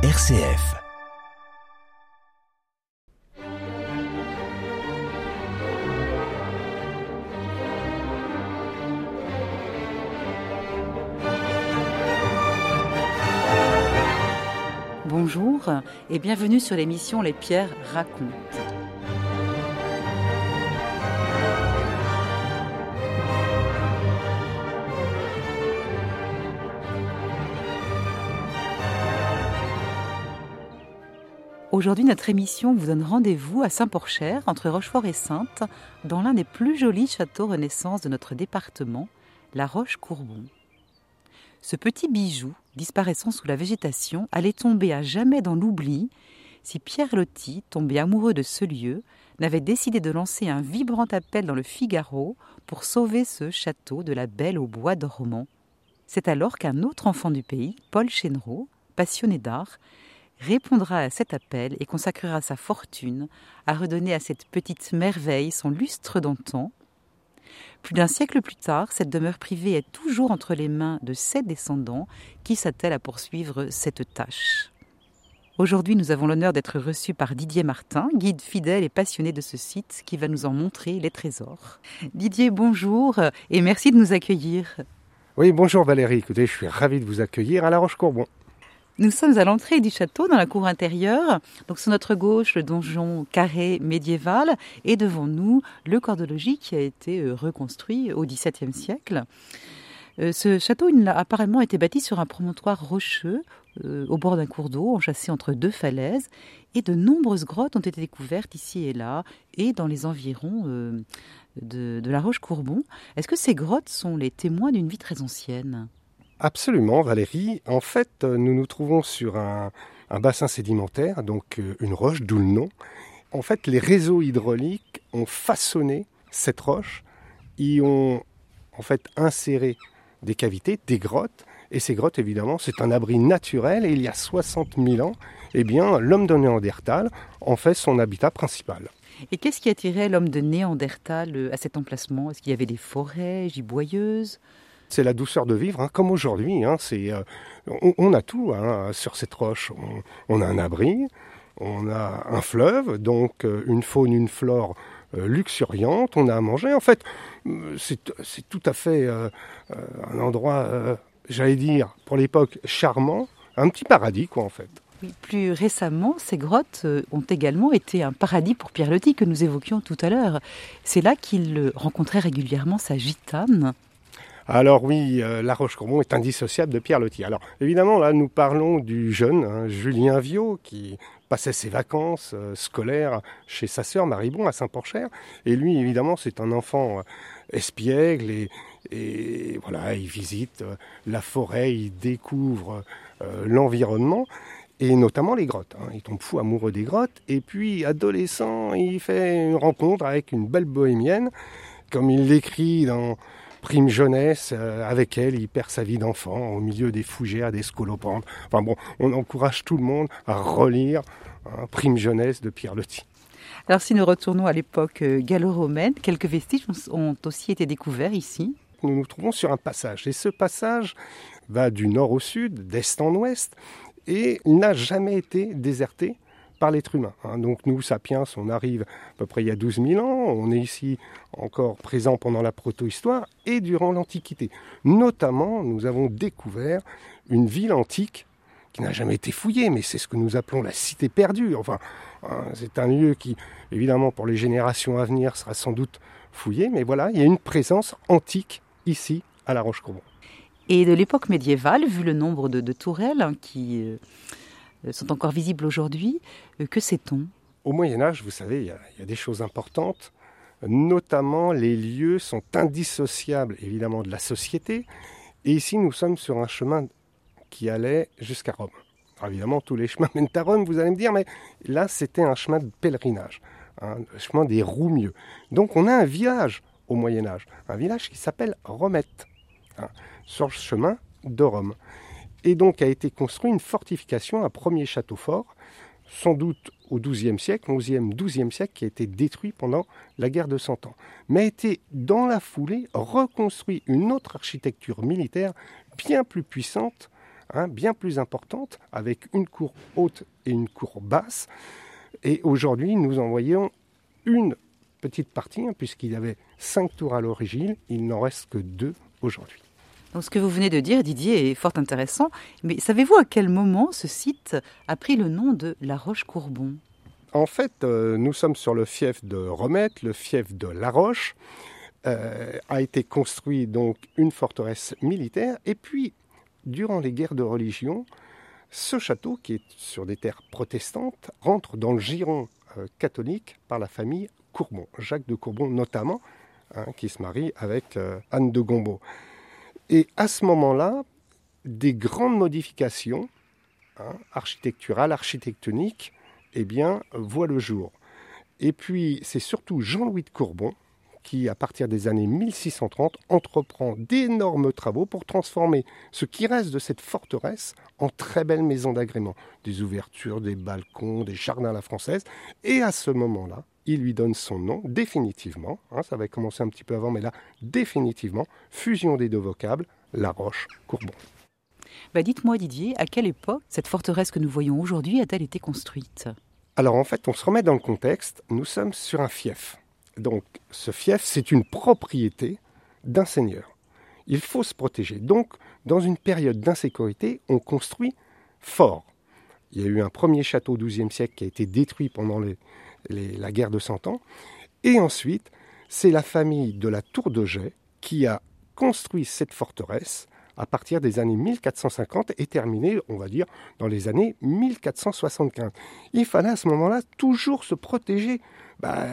RCF. Bonjour et bienvenue sur l'émission Les Pierres racontent. Aujourd'hui, notre émission vous donne rendez-vous à Saint-Porcher, entre Rochefort et Sainte, dans l'un des plus jolis châteaux Renaissance de notre département, la Roche-Courbon. Ce petit bijou, disparaissant sous la végétation, allait tomber à jamais dans l'oubli si Pierre Loti, tombé amoureux de ce lieu, n'avait décidé de lancer un vibrant appel dans le Figaro pour sauver ce château de la belle au bois dormant. C'est alors qu'un autre enfant du pays, Paul Chénereau, passionné d'art, répondra à cet appel et consacrera sa fortune à redonner à cette petite merveille son lustre d'antan. Plus d'un siècle plus tard, cette demeure privée est toujours entre les mains de ses descendants qui s'attellent à poursuivre cette tâche. Aujourd'hui, nous avons l'honneur d'être reçus par Didier Martin, guide fidèle et passionné de ce site qui va nous en montrer les trésors. Didier, bonjour et merci de nous accueillir. Oui, bonjour Valérie. Écoutez, je suis ravi de vous accueillir à La Roche-Courbon. Nous sommes à l'entrée du château, dans la cour intérieure. Donc, sur notre gauche, le donjon carré médiéval, et devant nous, le corps de logis qui a été euh, reconstruit au XVIIe siècle. Euh, ce château a apparemment été bâti sur un promontoire rocheux euh, au bord d'un cours d'eau, enchâssé entre deux falaises, et de nombreuses grottes ont été découvertes ici et là, et dans les environs de, la Roche-Courbon. Est-ce que ces grottes sont les témoins d'une vie très ancienne? Absolument, Valérie. En fait, euh, nous nous trouvons sur un, bassin sédimentaire, donc euh, une roche, d'où le nom. En fait, les réseaux hydrauliques ont façonné cette roche, y ont en fait inséré des cavités, des grottes, et ces grottes, évidemment, c'est un abri naturel, et il y a 60 000 ans, eh bien, l'homme de Néandertal en fait son habitat principal. Et qu'est-ce qui attirait l'homme de Néandertal euh, à cet emplacement? Est-ce qu'il y avait des forêts giboyeuses? C'est la douceur de vivre, hein, comme aujourd'hui. Hein, euh, on, a tout hein, sur cette roche. On, a un abri, on a un fleuve, donc euh, une faune, une flore euh, luxuriante. On a à manger. En fait, c'est tout à fait un endroit, j'allais dire, pour l'époque, charmant, un petit paradis, quoi, en fait. plus récemment, ces grottes ont également été un paradis pour Pierre Loti que nous évoquions tout à l'heure. C'est là qu'il rencontrait régulièrement sa gitane. Alors oui, euh, La Roche-Courbon est indissociable de Pierre Loti. Alors évidemment, là, nous parlons du jeune hein, Julien Viau qui passait ses vacances euh, scolaires chez sa sœur Maribon à Saint-Porcher. Et lui, évidemment, c'est un enfant euh, espiègle et, voilà, il visite la forêt, il découvre l'environnement et notamment les grottes. Hein. Il tombe fou amoureux des grottes. Et puis, adolescent, il fait une rencontre avec une belle bohémienne, comme il l'écrit dans prime jeunesse, euh, avec elle, il perd sa vie d'enfant au milieu des fougères, des scolopendres. Enfin bon, on encourage tout le monde à relire hein, Prime jeunesse de Pierre Loti. Alors si nous retournons à l'époque euh, gallo-romaine, quelques vestiges ont aussi été découverts ici. Nous nous trouvons sur un passage et ce passage va du nord au sud, d'est en ouest et n'a jamais été déserté par l'être humain. Hein. Donc nous, sapiens, on arrive à peu près il y a 12 000 ans, on est ici encore présent pendant la proto-histoire et durant l'Antiquité. Notamment, nous avons découvert une ville antique qui n'a jamais été fouillée, mais c'est ce que nous appelons la cité perdue. Enfin, hein, c'est un lieu qui, évidemment, pour les générations à venir, sera sans doute fouillé, mais voilà, il y a une présence antique ici, à La Roche-Courbon. Et de l'époque médiévale, vu le nombre de, tourelles hein, qui... Euh, sont encore visibles aujourd'hui. Euh, que sait-on? Au Moyen Âge, vous savez, il y, a, des choses importantes. Notamment, les lieux sont indissociables, évidemment, de la société. Et ici, nous sommes sur un chemin qui allait jusqu'à Rome. Évidemment, tous les chemins mènent à Rome, vous allez me dire, mais là, c'était un chemin de pèlerinage, un chemin des Roumieux. Donc, on a un village au Moyen Âge, un village qui s'appelle Romette, hein, sur le chemin de Rome et donc a été construit une fortification, un premier château fort, sans doute au XIIe siècle, XIe, XIIe siècle, qui a été détruit pendant la guerre de Cent Ans, mais a été dans la foulée reconstruit une autre architecture militaire bien plus puissante hein, bien plus importante, avec une cour haute et une cour basse. Et aujourd'hui, nous en voyons une petite partie, hein, puisqu'il y avait cinq tours à l'origine, il n'en reste que deux aujourd'hui. Ce que vous venez de dire, Didier, est fort intéressant. Mais savez-vous à quel moment ce site a pris le nom de La Roche-Courbon? En fait, euh, nous sommes sur le fief de Romette, le fief de La Roche. Euh, a été construit donc une forteresse militaire. Et puis, durant les guerres de religion, ce château, qui est sur des terres protestantes, rentre dans le giron euh, catholique par la famille Courbon, Jacques de Courbon notamment, hein, qui se marie avec Anne de Gombeau. Et à ce moment-là, des grandes modifications hein, architecturales, architectoniques, eh bien, voient le jour. Et puis, c'est surtout Jean-Louis de Courbon qui, à partir des années 1630, entreprend d'énormes travaux pour transformer ce qui reste de cette forteresse en très belle maison d'agrément. Des ouvertures, des balcons, des jardins à la française. Et à ce moment-là, il lui donne son nom définitivement, hein, ça va commencer un petit peu avant, mais là, définitivement, fusion des deux vocables, La Roche-Courbon. Bah dites-moi Didier, à quelle époque cette forteresse que nous voyons aujourd'hui a-t-elle été construite? Alors en fait, on se remet dans le contexte, nous sommes sur un fief. Donc ce fief, c'est une propriété d'un seigneur. Il faut se protéger. Donc, dans une période d'insécurité, on construit fort. Il y a eu un premier château au XIIe siècle qui a été détruit pendant les, la guerre de Cent Ans. Et ensuite, c'est la famille de la Tour de Jet qui a construit cette forteresse à partir des années 1450 et terminée, on va dire, dans les années 1475. Il fallait à ce moment-là toujours se protéger bah,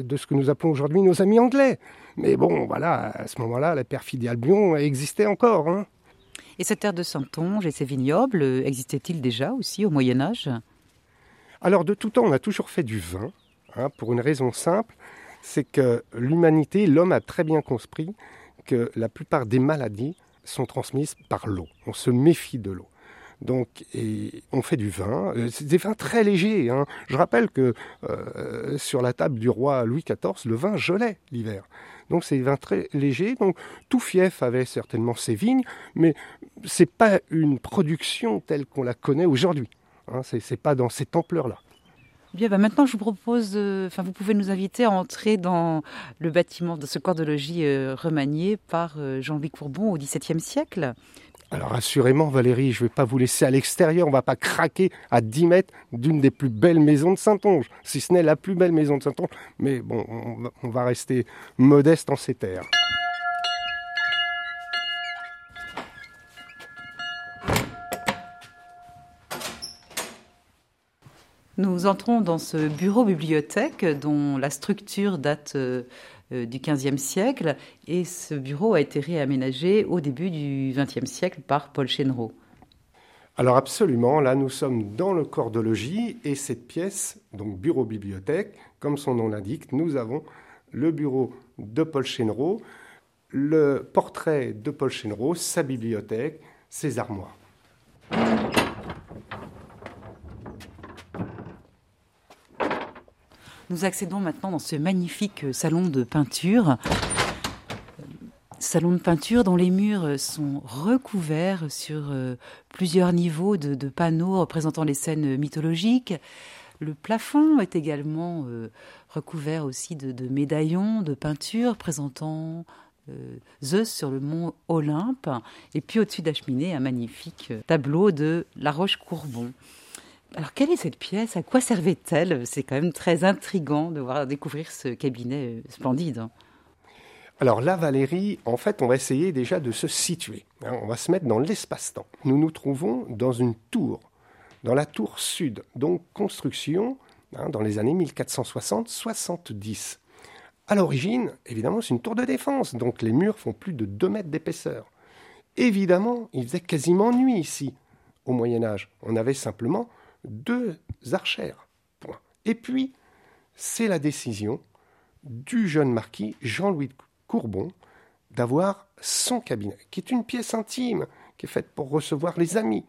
de ce que nous appelons aujourd'hui nos amis anglais. Mais bon, voilà, à ce moment-là, la perfidie Albion existait encore. Hein. Et cette terre de Saintonge et ces vignobles existaient-ils déjà aussi au Moyen Âge? Alors de tout temps, on a toujours fait du vin, hein, pour une raison simple, c'est que l'humanité, l'homme a très bien compris que la plupart des maladies sont transmises par l'eau. On se méfie de l'eau. Donc, on fait du vin. Euh, c'est des vins très légers. Hein. Je rappelle que euh, sur la table du roi Louis XIV, le vin gelait l'hiver. Donc, c'est des vins très légers. Donc, tout fief avait certainement ses vignes, mais c'est pas une production telle qu'on la connaît aujourd'hui. Hein, Ce n'est pas dans cette ampleur-là. Bien, bah, maintenant, je vous propose, enfin, vous pouvez nous inviter à entrer dans le bâtiment de ce corps de logis euh, remanié par euh, Jean-Louis Courbon au XVIIe siècle. Alors assurément, Valérie, je ne vais pas vous laisser à l'extérieur, on ne va pas craquer à 10 mètres d'une des plus belles maisons de Saint-Onge, si ce n'est la plus belle maison de Saint-Onge, mais bon, on va rester modeste en ces terres. Nous entrons dans ce bureau-bibliothèque dont la structure date euh, euh, du XVe siècle et ce bureau a été réaménagé au début du XXe siècle par Paul Chénereau. Alors absolument, là nous sommes dans le corps de logis et cette pièce, donc bureau-bibliothèque, comme son nom l'indique, nous avons le bureau de Paul Chénereau, le portrait de Paul Chénereau, sa bibliothèque, ses armoires. Nous accédons maintenant dans ce magnifique euh, salon de peinture. Salon de peinture dont les murs sont recouverts sur euh, plusieurs niveaux de, panneaux représentant les scènes mythologiques. Le plafond est également euh, recouvert aussi de, médaillons, de peintures présentant Zeus sur le mont Olympe. Et puis au-dessus de la cheminée, un magnifique tableau de La Roche-Courbon. Alors, quelle est cette pièce? À quoi servait-elle? C'est quand même très intrigant de voir découvrir ce cabinet euh, splendide. Alors là, Valérie, en fait, on va essayer déjà de se situer. Hein. on va se mettre dans l'espace-temps. Nous nous trouvons dans une tour, dans la tour sud, donc construction hein, dans les années 1460-70. À l'origine, évidemment, c'est une tour de défense, donc les murs font plus de 2 mètres d'épaisseur. Évidemment, il faisait quasiment nuit ici, au Moyen Âge. On avait simplement deux archères. Et puis, c'est la décision du jeune marquis Jean-Louis Courbon d'avoir son cabinet, qui est une pièce intime, qui est faite pour recevoir les amis.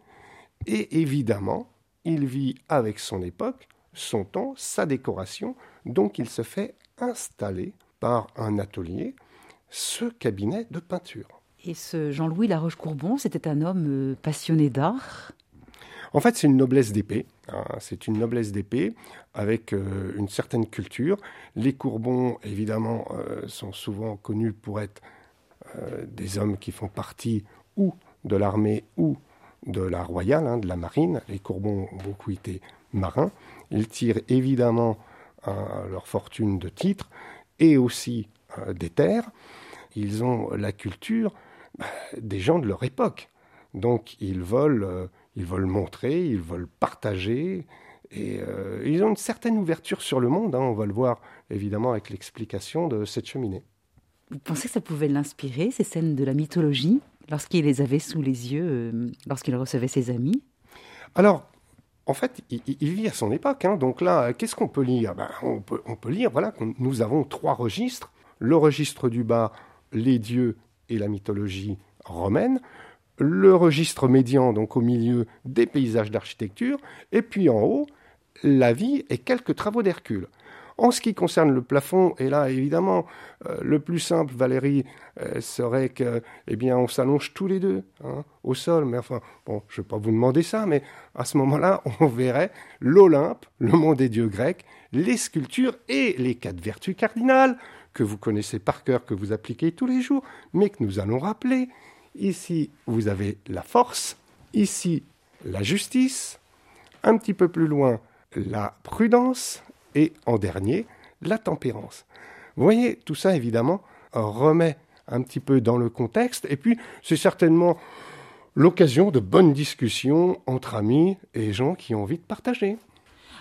Et évidemment, il vit avec son époque, son temps, sa décoration, donc il se fait installer par un atelier ce cabinet de peinture. Et ce Jean-Louis Laroche-Courbon, c'était un homme euh, passionné d'art En fait, c'est une noblesse d'épée. Hein. c'est une noblesse d'épée avec euh, une certaine culture. Les Courbons, évidemment, euh, sont souvent connus pour être des hommes qui font partie ou de l'armée ou de la royale, hein, de la marine. Les Courbons ont beaucoup été marins. Ils tirent évidemment leur fortune de titres et aussi des terres. Ils ont la culture des gens de leur époque. Donc ils veulent, euh, ils veulent montrer, ils veulent partager, et euh, ils ont une certaine ouverture sur le monde. Hein. on va le voir évidemment avec l'explication de cette cheminée. Vous pensez que ça pouvait l'inspirer, ces scènes de la mythologie, lorsqu'il les avait sous les yeux, euh, lorsqu'il recevait ses amis? Alors, en fait, il, vit à son époque. Hein. donc là, qu'est-ce qu'on peut lire? Ben, on, peut, on peut lire, voilà, nous avons trois registres. Le registre du bas, les dieux et la mythologie romaine, le registre médian, donc au milieu des paysages d'architecture, et puis en haut, la vie et quelques travaux d'Hercule. En ce qui concerne le plafond, et là évidemment, euh, le plus simple, Valérie, euh, serait que, eh bien, on s'allonge tous les deux hein, au sol. Mais enfin, je ne vais pas vous demander ça, mais à ce moment-là, on verrait l'Olympe, le monde des dieux grecs, les sculptures et les quatre vertus cardinales, que vous connaissez par cœur, que vous appliquez tous les jours, mais que nous allons rappeler. Ici, vous avez la force, ici, la justice, un petit peu plus loin, la prudence, et en dernier, la tempérance. Vous voyez, tout ça, évidemment, remet un petit peu dans le contexte, et puis c'est certainement l'occasion de bonnes discussions entre amis et gens qui ont envie de partager.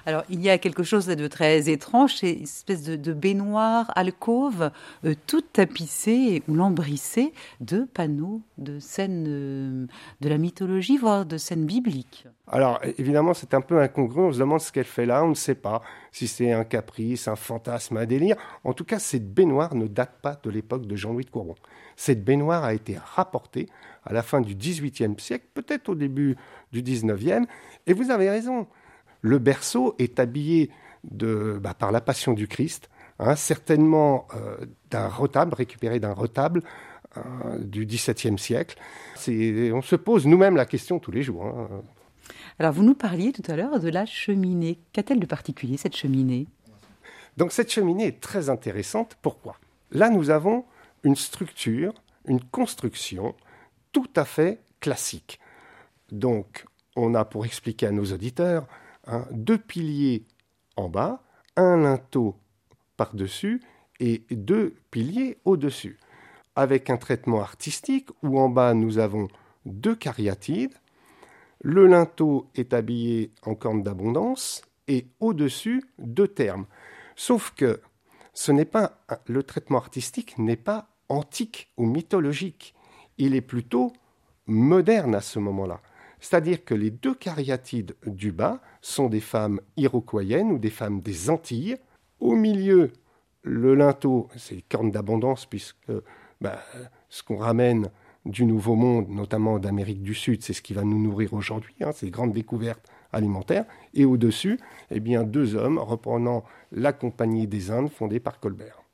Alors, il y a quelque chose de très étrange, c'est une espèce de, baignoire, alcôve, euh, toute tapissée ou lambrissée de panneaux, de scènes euh, de la mythologie, voire de scènes bibliques. Alors, évidemment, c'est un peu incongru. On se demande ce qu'elle fait là. On ne sait pas si c'est un caprice, un fantasme, un délire. En tout cas, cette baignoire ne date pas de l'époque de Jean-Louis de Courbon. Cette baignoire a été rapportée à la fin du XVIIIe siècle, peut-être au début du XIXe. Et vous avez raison le berceau est habillé de, bah, par la Passion du Christ, hein, certainement euh, d'un retable, récupéré d'un retable euh, du XVIIe siècle. On se pose nous-mêmes la question tous les jours. Hein. Alors, vous nous parliez tout à l'heure de la cheminée. Qu'a-t-elle de particulier, cette cheminée? Donc, cette cheminée est très intéressante. Pourquoi? Là, nous avons une structure, une construction tout à fait classique. Donc, on a, pour expliquer à nos auditeurs, deux piliers en bas, un linteau par-dessus et deux piliers au-dessus, avec un traitement artistique où en bas nous avons deux cariatides, le linteau est habillé en corne d'abondance et au-dessus deux termes. Sauf que ce n'est pas le traitement artistique n'est pas antique ou mythologique, il est plutôt moderne à ce moment-là. C'est-à-dire que les deux cariatides du bas sont des femmes iroquoiennes ou des femmes des Antilles. Au milieu, le linteau, c'est cornes d'abondance, puisque bah, ce qu'on ramène du Nouveau Monde, notamment d'Amérique du Sud, c'est ce qui va nous nourrir aujourd'hui, hein, ces grandes découvertes alimentaires. Et au-dessus, eh bien, deux hommes reprenant la Compagnie des Indes fondée par Colbert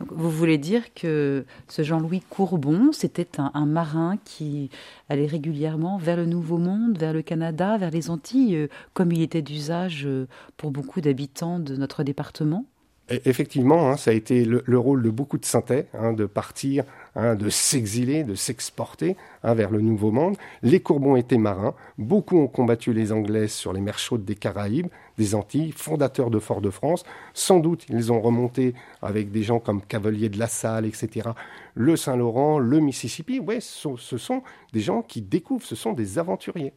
vous voulez dire que ce Jean-Louis Courbon, c'était un, marin qui allait régulièrement vers le Nouveau Monde, vers le Canada, vers les Antilles, euh, comme il était d'usage euh, pour beaucoup d'habitants de notre département? Effectivement, hein, ça a été le, rôle de beaucoup de synthés, hein, de partir, hein, de s'exiler, de s'exporter vers le Nouveau Monde. Les Courbons étaient marins, beaucoup ont combattu les Anglais sur les mers chaudes des Caraïbes, des Antilles, fondateurs de Fort-de-France. Sans doute, ils ont remonté avec des gens comme Cavalier de la Salle, etc., le Saint-Laurent, le Mississippi. Oui, ce sont des gens qui découvrent, ce sont des aventuriers.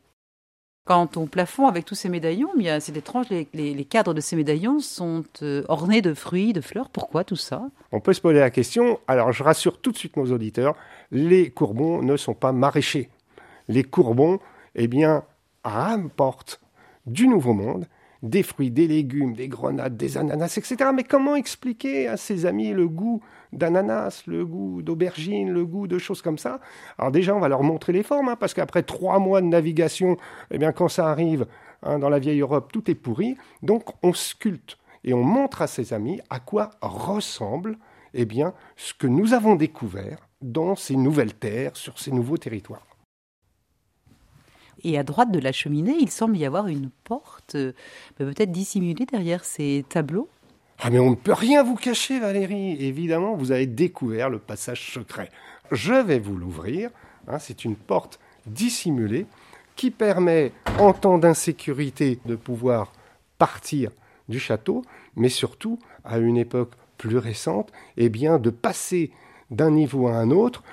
Quant au plafond avec tous ces médaillons, c'est étrange, les, cadres de ces médaillons sont euh, ornés de fruits, de fleurs. Pourquoi tout ça? On peut se poser la question. Alors je rassure tout de suite nos auditeurs, les courbons ne sont pas maraîchers. Les courbons, eh bien, rapportent du Nouveau Monde des fruits, des légumes, des grenades, des ananas, etc. Mais comment expliquer à ses amis le goût d'ananas, le goût d'aubergine, le goût de choses comme ça Alors déjà, on va leur montrer les formes, hein, parce qu'après trois mois de navigation, eh bien, quand ça arrive hein, dans la vieille Europe, tout est pourri. Donc on sculpte et on montre à ses amis à quoi ressemble eh bien, ce que nous avons découvert dans ces nouvelles terres, sur ces nouveaux territoires. Et à droite de la cheminée, il semble y avoir une porte, euh, peut-être dissimulée derrière ces tableaux. Ah mais on ne peut rien vous cacher Valérie. Évidemment, vous avez découvert le passage secret. Je vais vous l'ouvrir. Hein, c'est une porte dissimulée qui permet, en temps d'insécurité, de pouvoir partir du château, mais surtout, à une époque plus récente, eh bien, de passer d'un niveau à un autre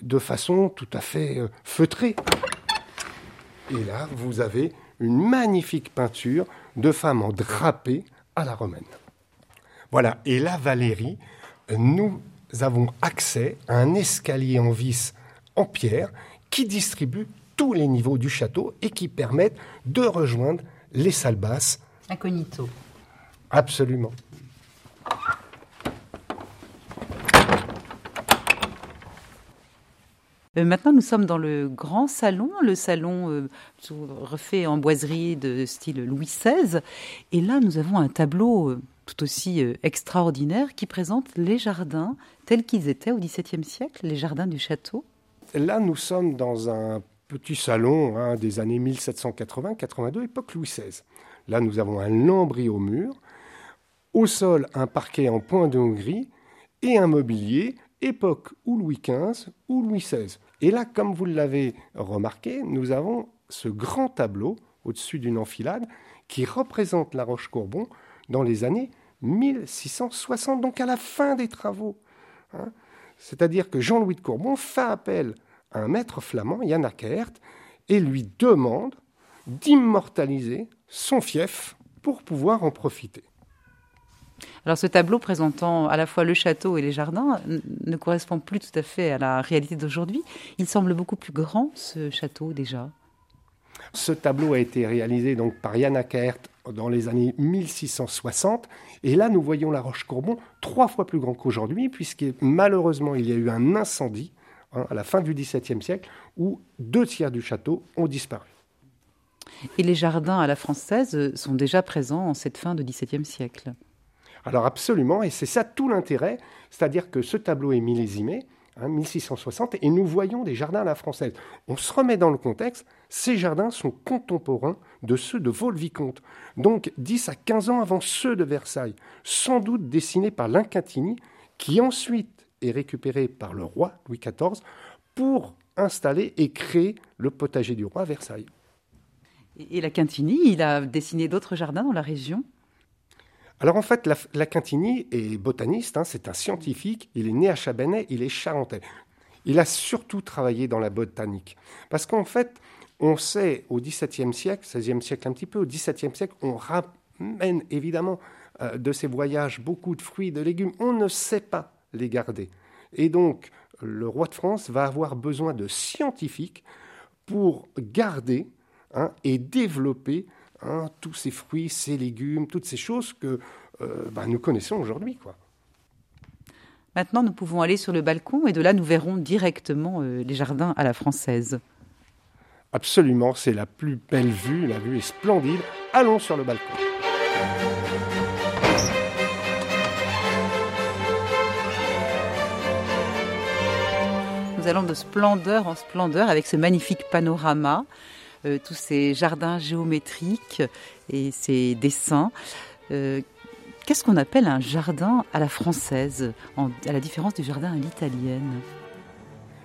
de façon tout à fait euh, feutrée. Et là, vous avez une magnifique peinture de femmes en drapé à la romaine. Voilà, et là, Valérie, nous avons accès à un escalier en vis en pierre qui distribue tous les niveaux du château et qui permettent de rejoindre les salles basses. Incognito. Absolument. Euh, maintenant, nous sommes dans le grand salon, le salon euh, refait en boiserie de style Louis XVI. Et là, nous avons un tableau euh, tout aussi extraordinaire qui présente les jardins tels qu'ils étaient au XVIIe siècle, les jardins du château. Là, nous sommes dans un petit salon hein, des années 1780-82, époque Louis XVI. Là, nous avons un lambris au mur, au sol un parquet en point de Hongrie et un mobilier époque ou Louis XV ou Louis XVI. Et là, comme vous l'avez remarqué, nous avons ce grand tableau au-dessus d'une enfilade qui représente la Roche-Courbon dans les années 1660, donc à la fin des travaux. Hein. C'est-à-dire que Jean-Louis de Courbon fait appel à un maître flamand, Yann Ackert, et lui demande d'immortaliser son fief pour pouvoir en profiter. Alors ce tableau présentant à la fois le château et les jardins ne correspond plus tout à fait à la réalité d'aujourd'hui. Il semble beaucoup plus grand, ce château déjà. Ce tableau a été réalisé donc par Yann Ackert dans les années 1660. Et là, nous voyons la Roche-Courbon trois fois plus grand qu'aujourd'hui, puisque malheureusement, il y a eu un incendie hein, à la fin du XVIIe siècle où deux tiers du château ont disparu. Et les jardins à la française sont déjà présents en cette fin du XVIIe siècle. Alors absolument, et c'est ça tout l'intérêt, c'est-à-dire que ce tableau est millésimé, 1660, hein, et nous voyons des jardins à la française. On se remet dans le contexte, ces jardins sont contemporains de ceux de Vaux-le-Vicomte, donc 10 à 15 ans avant ceux de Versailles, sans doute dessinés par l'Incatini, qui ensuite est récupéré par le roi Louis XIV pour installer et créer le potager du roi à Versailles. Et la il a dessiné d'autres jardins dans la région? Alors en fait, la, Quintini est botaniste, hein, c'est un scientifique, il est né à Chabanais, il est charentais. Il a surtout travaillé dans la botanique. Parce qu'en fait, on sait au XVIIe siècle, XVIe siècle un petit peu, au XVIIe siècle, on ramène évidemment euh, de ces voyages beaucoup de fruits, de légumes. On ne sait pas les garder. Et donc, le roi de France va avoir besoin de scientifiques pour garder hein, et développer Hein, tous ces fruits, ces légumes, toutes ces choses que euh, bah, nous connaissons aujourd'hui. quoi. Maintenant, nous pouvons aller sur le balcon et de là, nous verrons directement euh, les jardins à la française. Absolument, c'est la plus belle vue, la vue est splendide. Allons sur le balcon. Nous allons de splendeur en splendeur avec ce magnifique panorama euh, tous ces jardins géométriques et ces dessins. Euh, qu'est-ce qu'on appelle un jardin à la française, à la différence du jardin à l'italienne?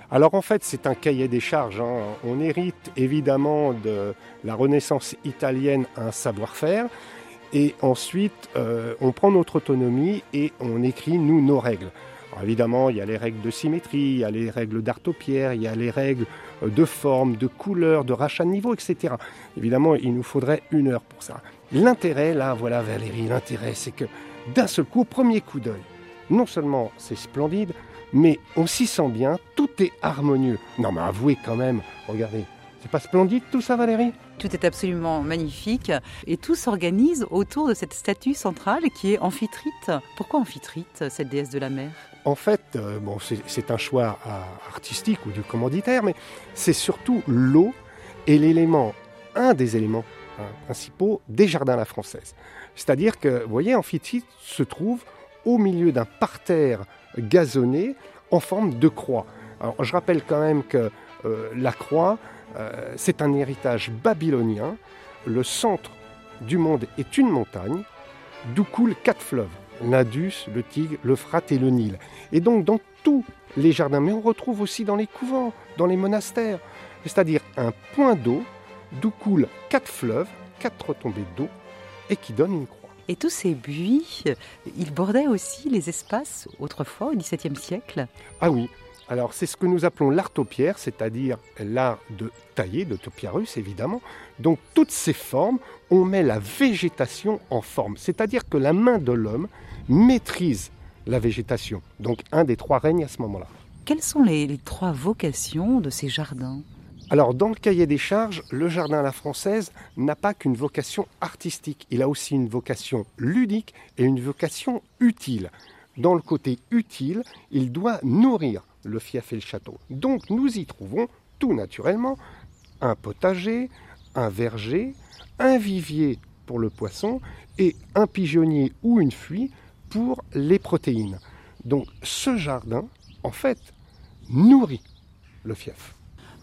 Alors en fait, c'est un cahier des charges. Hein. On hérite évidemment de la Renaissance italienne un savoir-faire. Et ensuite, euh, on prend notre autonomie et on écrit, nous, nos règles évidemment, il y a les règles de symétrie, il y a les règles d'artopierre, il y a les règles euh, de forme, de couleur, de rachat de niveau, etc. Évidemment, il nous faudrait une heure pour ça. L'intérêt, là, voilà Valérie, l'intérêt, c'est que d'un seul coup, premier coup d'œil, non seulement c'est splendide, mais on s'y sent bien, tout est harmonieux. Non mais avouez quand même, regardez, c'est pas splendide tout ça Valérie? Tout est absolument magnifique et tout s'organise autour de cette statue centrale qui est Amphitrite. Pourquoi Amphitrite, cette déesse de la mer? En fait, euh, bon, c'est un choix euh, artistique ou du commanditaire, mais c'est surtout l'eau et l'élément, un des éléments hein, principaux des jardins à la française. C'est-à-dire que, vous voyez, Amphitrite se trouve au milieu d'un parterre gazonné en forme de croix. Alors, je rappelle quand même que euh, la croix, euh, c'est un héritage babylonien. Le centre du monde est une montagne d'où coulent quatre fleuves l'Indus, le Tigre, l'Euphrate et le Nil. Et donc dans tous les jardins, mais on retrouve aussi dans les couvents, dans les monastères, c'est-à-dire un point d'eau d'où coulent quatre fleuves, quatre retombées d'eau, et qui donnent une croix. Et tous ces buis, ils bordaient aussi les espaces autrefois, au XVIIe siècle? Ah oui, alors c'est ce que nous appelons l'art topiaire, c'est-à-dire l'art de tailler, de topiarus évidemment. Donc toutes ces formes, on met la végétation en forme, c'est-à-dire que la main de l'homme maîtrise la végétation. Donc un des trois règnes à ce moment-là. Quelles sont les, les trois vocations de ces jardins? Alors dans le cahier des charges, le jardin à la française n'a pas qu'une vocation artistique, il a aussi une vocation ludique et une vocation utile. Dans le côté utile, il doit nourrir le fief et le château. Donc nous y trouvons tout naturellement un potager, un verger, un vivier pour le poisson et un pigeonnier ou une fuie pour les protéines. Donc ce jardin, en fait, nourrit le fief.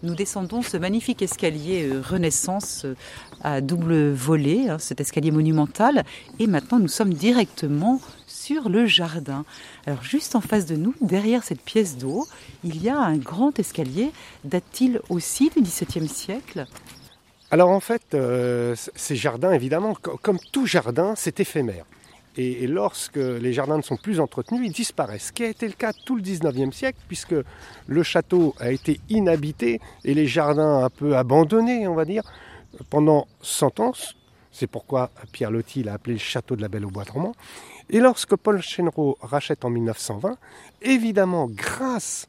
Nous descendons ce magnifique escalier euh, Renaissance euh, à double volet, hein, cet escalier monumental, et maintenant nous sommes directement sur le jardin. Alors juste en face de nous, derrière cette pièce d'eau, il y a un grand escalier. Date-t-il aussi du XVIIe siècle? Alors en fait, euh, ces jardins, évidemment, comme tout jardin, c'est éphémère. Et, lorsque les jardins ne sont plus entretenus, ils disparaissent. Ce qui a été le cas tout le 19e siècle, puisque le château a été inhabité et les jardins un peu abandonnés, on va dire, pendant 100 ans. C'est pourquoi Pierre Loti l'a appelé le château de la Belle au Bois dormant. Et lorsque Paul Chenreau rachète en 1920, évidemment, grâce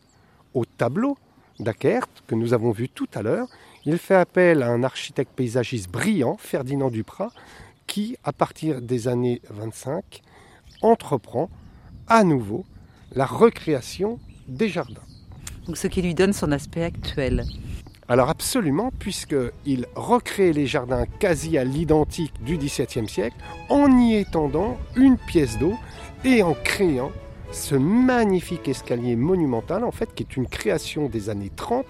au tableau d'Ackert que nous avons vu tout à l'heure, il fait appel à un architecte paysagiste brillant, Ferdinand Duprat, qui, à partir des années 25, entreprend à nouveau la recréation des jardins. Donc ce qui lui donne son aspect actuel. Alors absolument, puisqu'il recrée les jardins quasi à l'identique du XVIIe siècle en y étendant une pièce d'eau et en créant ce magnifique escalier monumental, en fait, qui est une création des années 30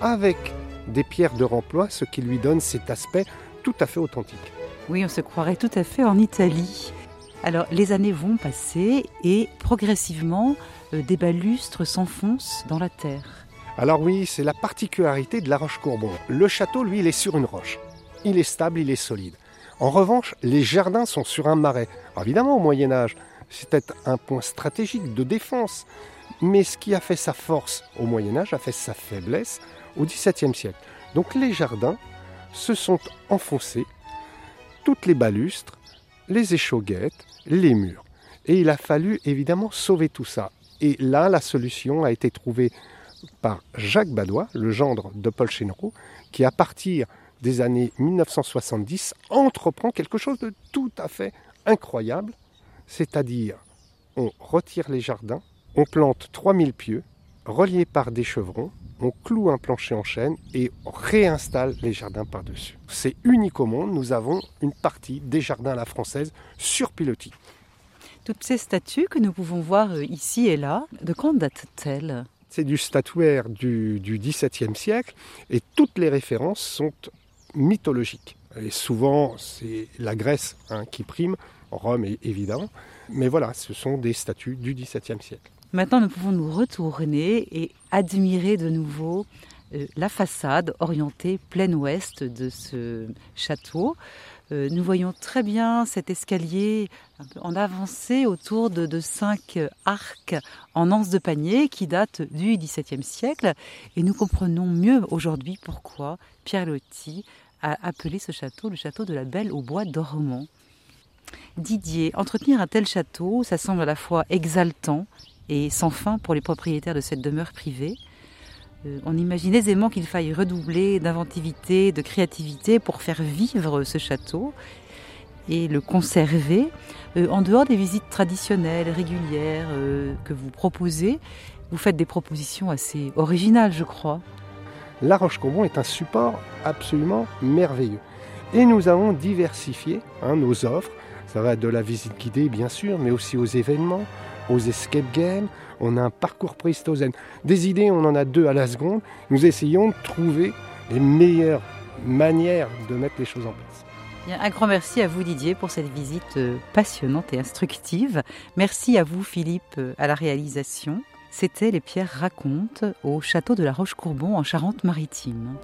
avec des pierres de remploi, ce qui lui donne cet aspect tout à fait authentique. Oui, on se croirait tout à fait en Italie. Alors, les années vont passer et progressivement, euh, des balustres s'enfoncent dans la terre. Alors oui, c'est la particularité de la roche Courbon. Le château, lui, il est sur une roche. Il est stable, il est solide. En revanche, les jardins sont sur un marais. évidemment, au Moyen Âge, c'était un point stratégique de défense. Mais ce qui a fait sa force au Moyen Âge a fait sa faiblesse au XVIIe siècle. Donc les jardins se sont enfoncés toutes les balustres, les échauguettes, les murs. Et il a fallu évidemment sauver tout ça. Et là, la solution a été trouvée par Jacques Badois, le gendre de Paul Chénereau, qui à partir des années 1970 entreprend quelque chose de tout à fait incroyable, c'est-à-dire on retire les jardins, on plante 3000 pieux reliés par des chevrons, on cloue un plancher en chêne et on réinstalle les jardins par-dessus. C'est unique au monde, nous avons une partie des jardins à la française sur pilotis. Toutes ces statues que nous pouvons voir euh, ici et là, de quand datent-elles? C'est du statuaire du, XVIIe siècle et toutes les références sont mythologiques. Et souvent, c'est la Grèce hein, qui prime, Rome est mais voilà, ce sont des statues du XVIIe siècle. Maintenant, nous pouvons nous retourner et admirer de nouveau euh, la façade orientée plein ouest de ce château. Euh, nous voyons très bien cet escalier en avancée autour de, cinq arcs en anse de panier qui datent du XVIIe siècle. Et nous comprenons mieux aujourd'hui pourquoi Pierre Loti a appelé ce château le château de la Belle au bois dormant. Didier, entretenir un tel château, ça semble à la fois exaltant et sans fin pour les propriétaires de cette demeure privée. Euh, on imagine aisément qu'il faille redoubler d'inventivité, de créativité pour faire vivre ce château et le conserver euh, en dehors des visites traditionnelles, régulières euh, que vous proposez. Vous faites des propositions assez originales, je crois. La Roche-Courbon est un support absolument merveilleux. Et nous avons diversifié hein, nos offres. Ça va de la visite guidée, bien sûr, mais aussi aux événements, aux escape games, on a un parcours préhistosène. Des idées, on en a deux à la seconde. Nous essayons de trouver les meilleures manières de mettre les choses en place. un grand merci à vous Didier pour cette visite euh, passionnante et instructive. Merci à vous Philippe euh, à la réalisation. C'était Les Pierres racontent au château de la Roche-Courbon en Charente-Maritime.